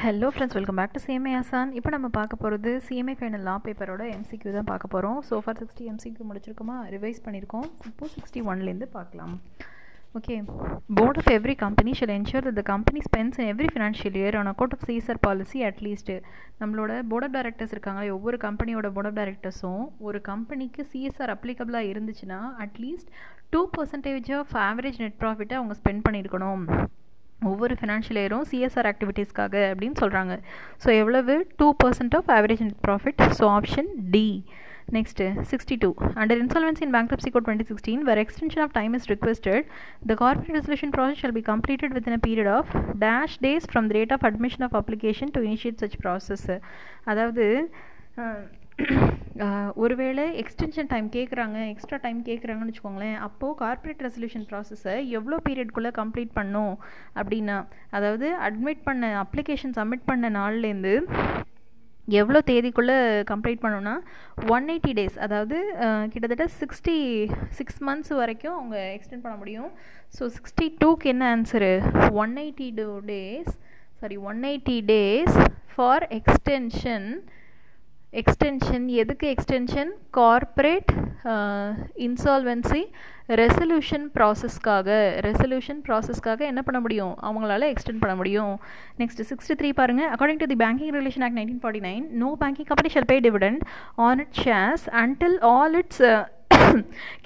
Hello friends welcome back to CMA ஆசான் இப்போ நம்ம பார்க்க போகிறது சிஎம்ஏ ஃபைனல் லா பேப்பரோட எம்சிக்யூ தான் பார்க்க போகிறோம் ஸோ ஃபார் சிக்ஸ்டி எம்சிக்யூ முடிச்சிருக்கோமா? ரிவைஸ் பண்ணியிருக்கோம் இப்போ சிக்ஸ்டி ஒன்லேருந்து பார்க்கலாம். Okay board of every company shall ensure the company spends in every financial year on account of CSR policy at least நம்மளோட போர்ட் ஆஃப் டைரக்டர்ஸ் இருக்காங்களே ஒவ்வொரு கம்பெனியோட போர்ட் ஆஃப் டைரக்டர்ஸும் ஒரு கம்பெனிக்கு சிஎஸ்ஆர் அப்ளிகபிளாக இருந்துச்சுன்னா at least two percentage of average net ப்ராஃபிட்டை அவங்க ஸ்பெண்ட் பண்ணியிருக்கணும். ஒவ்வொரு ஃபினான்ஷியல் இயரும் சிஎஸ்ஆர் ஆக்டிவிட்டீஸ்க்காக அப்படின்னு சொல்கிறாங்க ஸோ எவ்வளவு two percent of average net profit so option D Next, uh, 62. Under Insolvency and Bankruptcy Code 2016, where extension of time is requested, the corporate resolution process shall be completed within a period of dash days from the date of admission of application to initiate such process. அதாவது ஒருவேளை extension time கேட்குறாங்க extra time கேட்குறாங்கன்னு வச்சுக்கோங்களேன் அப்போது corporate resolution ப்ராசஸை எவ்வளோ பீரியட்குள்ளே complete பண்ணும் அப்படின்னா அதாவது அட்மிட் பண்ண அப்ளிகேஷன் சப்மிட் பண்ண நாள்லேருந்து எவ்வளோ தேதிக்குள்ளே கம்ப்ளீட் பண்ணோன்னா ஒன் எயிட்டி டேஸ் அதாவது கிட்டத்தட்ட சிக்ஸ்டி சிக்ஸ் மந்த்ஸ் வரைக்கும் அவங்க எக்ஸ்டெண்ட் பண்ண முடியும். ஸோ சிக்ஸ்டி டூக்கு என்ன answer one eighty two days sorry one eighty days for extension extension எதுக்கு எக்ஸ்டென்ஷன் கார்ப்பரேட் இன்சால்வென்சி ரெசல்யூஷன் ப்ராசஸ்க்காக ரெசல்யூஷன் ப்ராசஸ்க்காக என்ன பண்ண முடியும்? அவங்களால எக்ஸ்டெண்ட் பண்ண முடியும். நெக்ஸ்ட் சிக்ஸ்டி த்ரீ பாருங்கள் according to the banking relation act nineteen forty nine no banking company shall pay dividend on it shares until all its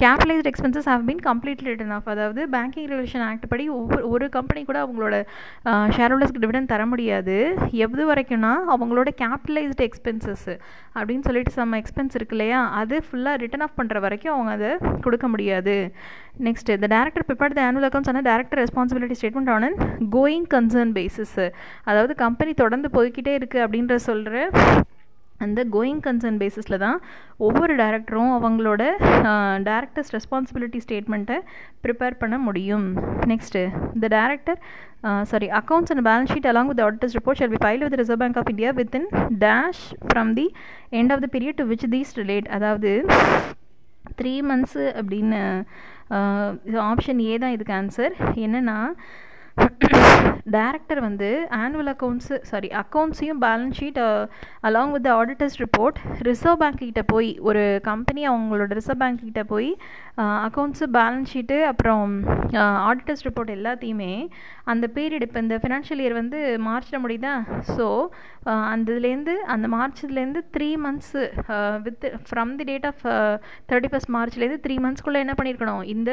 capitalised expenses have been completely written off அதாவது banking relation act படி ஒவ்வொரு ஒரு company கூட அவங்களோட share ஹோல்டர்ஸ்க்கு dividend தர முடியாது. எது வரைக்கும்னா அவங்களோட கேபிட்டலைஸ்டு எக்ஸ்பென்சஸ் அப்படின்னு சொல்லிட்டு சம் எக்ஸ்பென்ஸ் இருக்கு இல்லையா? அது ஃபுல்லாக ரிட்டன் ஆஃப் பண்ணுற வரைக்கும் அவங்க அதை கொடுக்க முடியாது. நெக்ஸ்ட் இந்த director prepare the annual accounts ஆனால் director responsibility statement on going concern basis அதாவது கம்பெனி தொடர்ந்து போய்கிட்டே இருக்குது அப்படின்ற சொல்கிற அந்த கோயிங் கன்சர்ன் பேசிஸில் தான் ஒவ்வொரு டேரக்டரும் அவங்களோட டேரக்டர்ஸ் ரெஸ்பான்சிபிலிட்டி ஸ்டேட்மெண்ட்டை ப்ரிப்பேர் பண்ண முடியும். Next the director sorry accounts and balance sheet along with auditors report shall be file with reserve bank of India with in dash from the end of the period to which these relate அதாவது three months அப்படின்னு option A தான் இதுக்கு answer என்னென்னா director வந்து annual accounts sorry அக்கௌண்ட்ஸையும் balance sheet along with auditors report reserve bank கிட்ட போய் ஒரு company அவங்களோட ரிசர்வ் பேங்க் கிட்ட போய் அக்கௌண்ட்ஸு பேலன்ஸ் ஷீட்டு அப்புறம் uh, ஆடிட்டர்ஸ் ரிப்போர்ட் எல்லாத்தையுமே அந்த பீரியட் இப்போ இந்த ஃபினான்ஷியல் இயர் வந்து மார்ச்சில் முடியுதா? ஸோ uh, அந்த இதுலேருந்து அந்த மார்ச்லேருந்து three months with from the date of thirty first மார்ச்லேருந்து three மந்த்ஸ்க்குள்ளே என்ன பண்ணியிருக்கணும் இந்த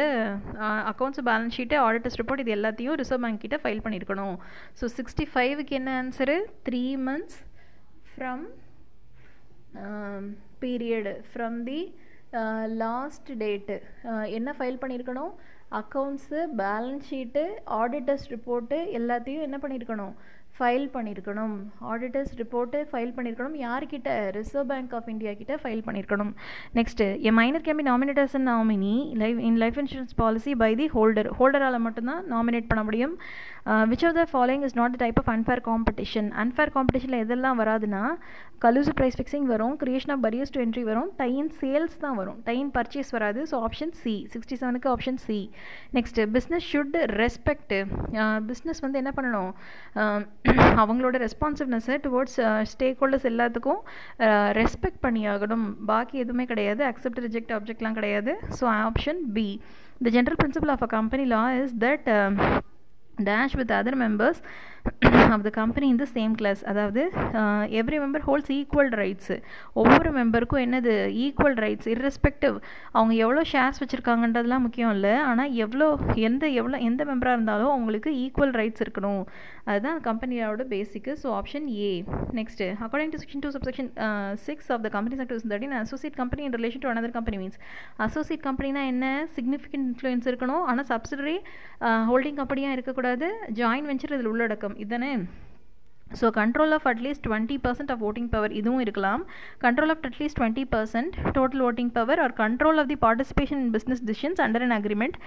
accounts balance sheet auditors report இது எல்லாத்தையும் ரிசர்வ் பேங்க் கிட்ட ஃபைல் பண்ணியிருக்கணும் ஸோ சிக்ஸ்டி ஃபைவுக்கு என்ன answer three months from period from the last date என்ன ஃபைல் பண்ணியிருக்கணும் accounts balance sheet auditors report எல்லாத்தையும் என்ன பண்ணியிருக்கணும் ஃபைல் பண்ணியிருக்கணும் ஆடிட்டர்ஸ் ரிப்போர்ட்டு ஃபைல் பண்ணியிருக்கணும் யார்கிட்ட? ரிசர்வ் பேங்க் ஆஃப் இந்தியா கிட்ட ஃபைல் பண்ணியிருக்கணும் next a minor can be nominate as nominee life in life insurance policy by the holder ஹோல்டரால் மட்டும்தான் நாமினேட் பண்ண முடியும். Which of the following is not the type of unfair competition unfair காம்படிஷனில் எதெல்லாம் வராதுன்னா collusive price fixing வரும் creation of barriers to entry வரும் tie in sales தான் வரும். டைன் பர்ச்சேஸ் வராது ஸோ ஆப்ஷன் சி சிக்ஸ்டி செவனுக்கு option C next business should respect business வந்து என்ன பண்ணணும்? அவங்களோட ரெஸ்பான்சிவ்னஸ்ஸை டுவோர்ட்ஸ் ஸ்டேக் ஹோல்டர்ஸ் எல்லாத்துக்கும் ரெஸ்பெக்ட் பண்ணியாகணும். பாக்கி எதுவுமே கிடையாது. அக்செப்ட் ரிஜெக்ட் ஆப்ஜெக்ட்லாம் கிடையாது. So option B the general principle of a company law is that dash with other members of the company in the same class அதாவது every member holds equal rights ஒவ்வொரு மெம்பருக்கும் என்னது? ஈக்குவல் ரைட்ஸ் இர்ரெஸ்பெக்டிவ் அவங்க எவ்வளோ shares வச்சுருக்காங்கன்றதுலாம் முக்கியம் இல்லை. ஆனால் எவ்வளோ எந்த எவ்வளோ எந்த மெம்பராக இருந்தாலும் அவங்களுக்கு ஈக்குவல் ரைட்ஸ் இருக்கணும். அதுதான் கம்பெனியோட basic so option A next according to section two subsection six of the company act thirteen associate company in relation to another company means associate கம்பெனினா என்ன? சிக்னிஃபிகண்ட் இன்ஃப்ளூயன்ஸ் இருக்கணும். ஆனால் சப்சிடரி ஹோல்டிங் கம்பெனியாக இருக்கக்கூடாது. Join venture இதில் உள்ளடக்கம். இதுதானே so control of at least twenty percent of voting power இதுவும் இருக்கலாம். Control of at least twenty percent total voting power or control of the participation in business decisions under an agreement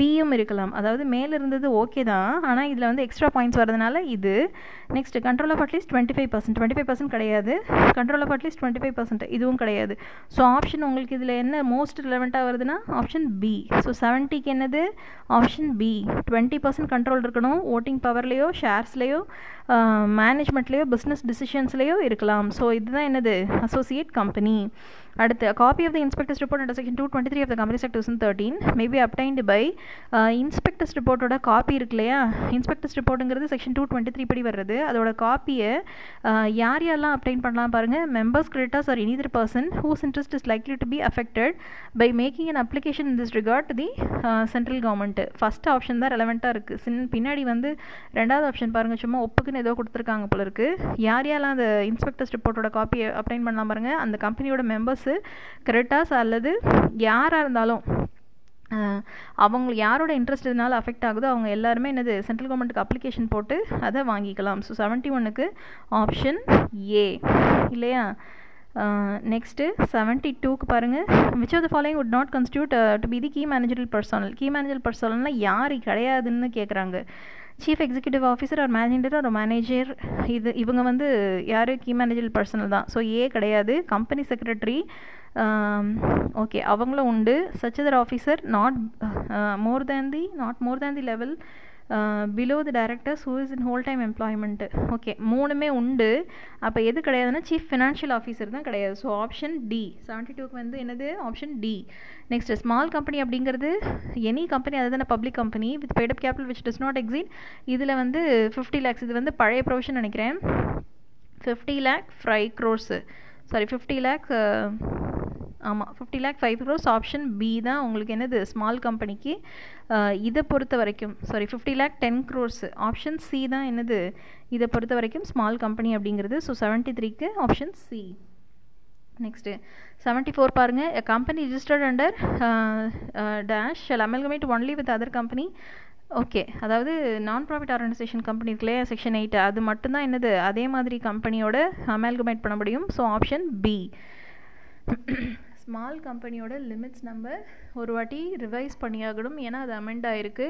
பியும் இருக்கலாம். அதாவது மேலே இருந்தது ஓகே தான். ஆனால் இதில் வந்து எக்ஸ்ட்ரா பாயிண்ட்ஸ் வரதுனால இது. Next control of at least twenty five percent twenty five percent கிடையாது. Control of at least twenty five percent இதுவும் கிடையாது. ஸோ ஆப்ஷன் உங்களுக்கு இதில் என்ன மோஸ்ட் ரிலவெண்ட்டாக வருதுன்னா ஆப்ஷன் பி ஸோ செவன்ட்டிக்கு என்னது? Option B twenty percent control இருக்கணும். ஓட்டிங் பவர்லேயோ ஷேர்ஸ்லேயோ மேனேஜ்மெண்ட்லேயோ பிஸ்னஸ் டிசிஷன்ஸ்லேயோ இருக்கலாம். ஸோ இதுதான் என்னது? அசோசியேட் கம்பெனி அடுத்து copy of the inspectors report under section two twenty three of the company act thousand thirteen maybe obtained by inspectors ரிப்போர்ட்டோட copy இருக்கு இல்லையா இன்ஸ்பெக்டர்ஸ் ரிப்போர்ட்டுங்கிறது செக்ஷன் டூ டுவெண்ட்டி த்ரீ படி வருது அதோட காப்பியை யார் யாரெல்லாம் அப்டைன் பண்ணலாம் பாருங்கள் members creditors or any person whose interest is likely to be affected by making an application in this regard the central government first option தான் ரெலவெண்ட்டாக இருக்குது சின் பின்னாடி வந்து ரெண்டாவது ஆப்ஷன் பாருங்கள் சும்மா ஒப்புக்குன்னு ஏதோ கொடுத்துருக்காங்க போல இருக்குது யார் யாரெல்லாம் அந்த இன்ஸ்பெக்டர்ஸ் ரிப்போர்ட்டோட காப்பியை அப்டைன் பண்ணலாம் பாருங்கள் அந்த கம்பெனியோட மெம்பர்ஸ் கிரெட்டாஸ் அல்லது யாராக இருந்தாலும் அவங்க யாரோட இன்ட்ரெஸ்ட் இதனால் அஃபெக்ட் ஆகுதோ அவங்க எல்லாருமே என்னது சென்ட்ரல் கவர்மெண்ட்டுக்கு அப்ளிகேஷன் போட்டு அதை வாங்கிக்கலாம். ஸோ செவன்ட்டி ஒன்னுக்கு ஆப்ஷன் ஏ இல்லையா நெக்ஸ்ட்டு செவன்ட்டி டூக்கு பாருங்கள் which of the following would not constitute to be the key managerial personnel key manager பர்சனல்னால் யார்? கிடையாதுன்னு கேட்குறாங்க சீஃப் எக்ஸிக்யூட்டிவ் ஆஃபீஸர் ஒரு மேனேஜர் ஒரு மேனேஜர் இது இவங்க வந்து யார்? கீ மேனேஜர் பர்சனல் தான். ஸோ ஏ கிடையாது. கம்பெனி செக்ரட்டரி ஓகே அவங்களும் உண்டு. Such other officer not more than the not more than the level below the directors who is in whole time employment okay மூணுமே உண்டு. அப்போ எது கிடையாதுன்னா சீஃப் ஃபினான்ஷியல் ஆஃபீஸர் தான் கிடையாது. ஸோ ஆப்ஷன் டி செவன்ட்டி டூக்கு வந்து என்னது? Option D next small company அப்படிங்கிறது எனி கம்பெனி அது தானே public company with paid up capital which does not exceed இதில் வந்து ஃபிஃப்டி லேக்ஸ் இது வந்து பழைய ப்ரொவிஷன் நினைக்கிறேன். Fifty lakh five crores sorry fifty lakh ஆமாம் fifty lakh five crores option B தான் உங்களுக்கு என்னது ஸ்மால் கம்பெனிக்கு இதை பொறுத்த வரைக்கும் sorry fifty lakh ten crores option C தான் என்னது இதை பொறுத்த வரைக்கும் ஸ்மால் கம்பெனி அப்படிங்கிறது. ஸோ செவன்ட்டி த்ரீக்கு option C next seventy four பாருங்கள் a company registered under dash shall amalgamate only with other company okay அதாவது நான் ப்ராஃபிட் ஆர்கனைசேஷன் கம்பெனி இருக்குல்லையா செக்ஷன் எயிட் அது மட்டும்தான் என்னது அதே மாதிரி கம்பெனியோட அமல்கமேட் பண்ண முடியும். ஸோ ஆப்ஷன் பி ஸ்மால் கம்பெனியோட லிமிட்ஸ் நம்ம ஒரு வாட்டி ரிவைஸ் பண்ணியாகணும். ஏன்னா அது அமெண்ட் ஆகிருக்கு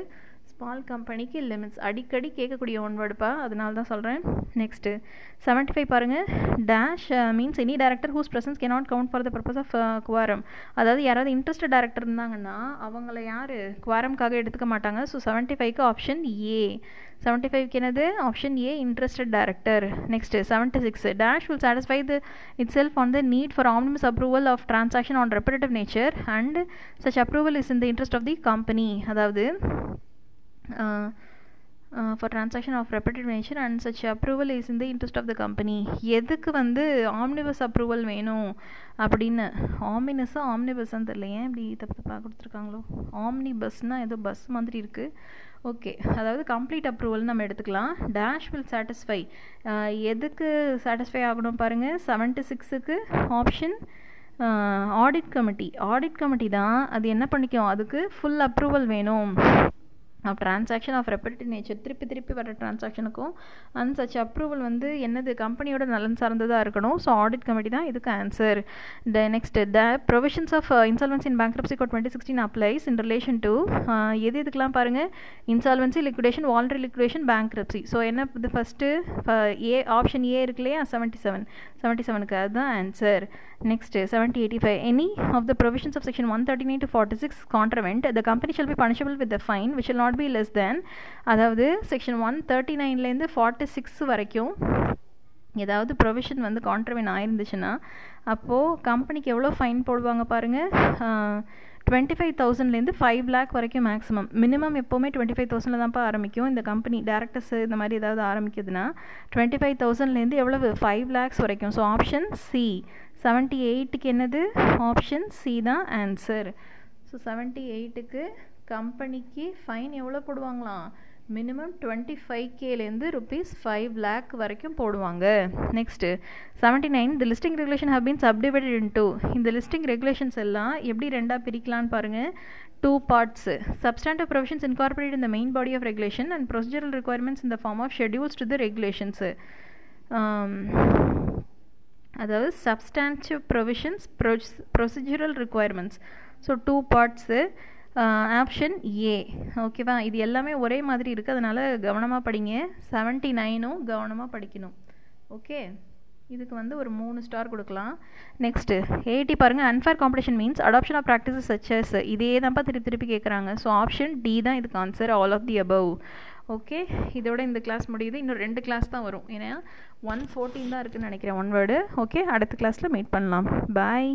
ஸ்மால் கம்பெனிக்கு லிமிட்ஸ் அடிக்கடி கேட்கக்கூடிய ஒன் வேர்டுப்பா அதனால தான் சொல்கிறேன் நெக்ஸ்ட்டு செவன்ட்டி ஃபைவ் பாருங்கள் dash means any director whose presence can not count for the purpose of quorum அதாவது யாராவது இன்ட்ரெஸ்டட் டேரக்டர் இருந்தாங்கன்னா அவங்கள யார்? குவாரம்காக எடுத்துக்க மாட்டாங்க. ஸோ செவன்ட்டி ஃபைவ்க்கு ஆப்ஷன் ஏ செவன்ட்டி ஃபைவ்க்கு என்னது? Option A interested director next seventy six dash will satisfy the itself on the need for omnibus approval of transaction on repetitive nature and such approval is in the interest of the company அதாவது for transaction of repeated nature and such approval is in the interest of the company எதுக்கு வந்து omnibus approval வேணும் அப்படின்னு? ஆமினஸா ஆம்னிபஸ்ஸான்னு தெரியல. ஏன் இப்படி தப்பு தப்பாக கொடுத்துருக்காங்களோ? ஆம்னி பஸ்னால் ஏதோ பஸ் மாதிரி இருக்குது ஓகே அதாவது கம்ப்ளீட் அப்ரூவல் நம்ம எடுத்துக்கலாம். டேஷ் வில் சாட்டிஸ்ஃபை எதுக்கு சாட்டிஸ்ஃபை ஆகணும் பாருங்கள் செவன்ட்டி சிக்ஸுக்கு option audit committee audit committee தான் அது என்ன பண்ணிக்கும்? அதுக்கு ஃபுல் அப்ரூவல் வேணும். Of transaction of repetitive nature திருப்பி திருப்பி வர ட்ரான்சாக்ஷனுக்கும் அண்ட் சச் அப்ரூவல் வந்து என்னது? கம்பெனியோட நலன் சார்ந்ததாக இருக்கணும். ஸோ ஆடிட் கமிட்டி தான் இதுக்கு answer the next the provisions of insolvency in bankruptcy code twenty sixteen applies in relation to எது இதுக்கெலாம் பாருங்கள் insolvency liquidation voluntary liquidation bankruptcy so என்ன இது ஃபஸ்ட்டு ஏ ஆப்ஷன் ஏ இருக்கு இல்லையா? செவன்ட்டி செவன் செவன்ட்டி செவனுக்கு அதுதான் answer next seventy eighty five any of the provisions of section one thirty nine to forty six contravened the company shall be punishable with the fine which will not be less than அதாவது section one thirty நைன்லேருந்து forty six வரைக்கும் ஏதாவது provision வந்து கான்ட்ரவின் ஆயிருந்துச்சுன்னா அப்போது கம்பெனிக்கு எவ்வளோ fine போடுவாங்க பாருங்கள் டுவெண்ட்டி ஃபைவ் தௌசண்ட்லேருந்து ஃபைவ் லேக் வரைக்கும் மேக்ஸிமம் மினிமம் எப்போவுமே டுவெண்ட்டி ஃபைவ் தௌசண்டில் தான்ப்பா ஆரம்பிக்கும். இந்த கம்பெனி டேரக்டர்ஸ் இந்த மாதிரி ஏதாவது ஆரம்பிக்குதுன்னா டுவெண்ட்டி ஃபைவ் தௌசண்ட்லேருந்து எவ்வளவு? ஃபைவ் லேக்ஸ் வரைக்கும். ஸோ ஆப்ஷன் சி செவன்ட்டி எயிட்டுக்கு என்னது? ஆப்ஷன் சி தான் ஆன்சர் ஸோ செவன்ட்டி எயிட்டுக்கு கம்பெனிக்கு ஃபைன் எவ்வளோ போடுவாங்களாம்? மினிமம் டுவெண்ட்டி ஃபைவ் கேலேருந்து ருபீஸ் ஃபைவ் லேக் வரைக்கும் போடுவாங்க. Next seventy nine the listing regulation have been subdivided into இந்த லிஸ்டிங் ரெகுலேஷன்ஸ் எல்லாம் எப்படி ரெண்டாக பிரிக்கலான்னு பாருங்கள் two parts substantive provisions incorporated இந்த main body of regulation and procedural requirements இந்த form of schedules to the regulations அதாவது substantive provisions procedural requirements so two parts option A ஓகேவா இது எல்லாமே ஒரே மாதிரி இருக்குது அதனால் கவனமாக படிங்க. செவன்ட்டி நைனும் கவனமாக படிக்கணும். ஓகே இதுக்கு வந்து ஒரு மூணு ஸ்டார் கொடுக்கலாம். நெக்ஸ்ட்டு எயிட்டி பாருங்கள் unfair competition means adoption of practices such as இதே தான்ப்பா திருப்பி திருப்பி கேட்குறாங்க ஸோ ஆப்ஷன் டி தான் இதுக்கு answer all of the above okay இதோட இந்த கிளாஸ் முடியுது. இன்னும் ரெண்டு கிளாஸ் தான் வரும். ஏன்னா ஒன் ஃபோர்டீன் தான் இருக்குதுன்னு நினைக்கிறேன். ஒன் வேர்டு ஓகே அடுத்த கிளாஸில் மீட் பண்ணலாம். பாய்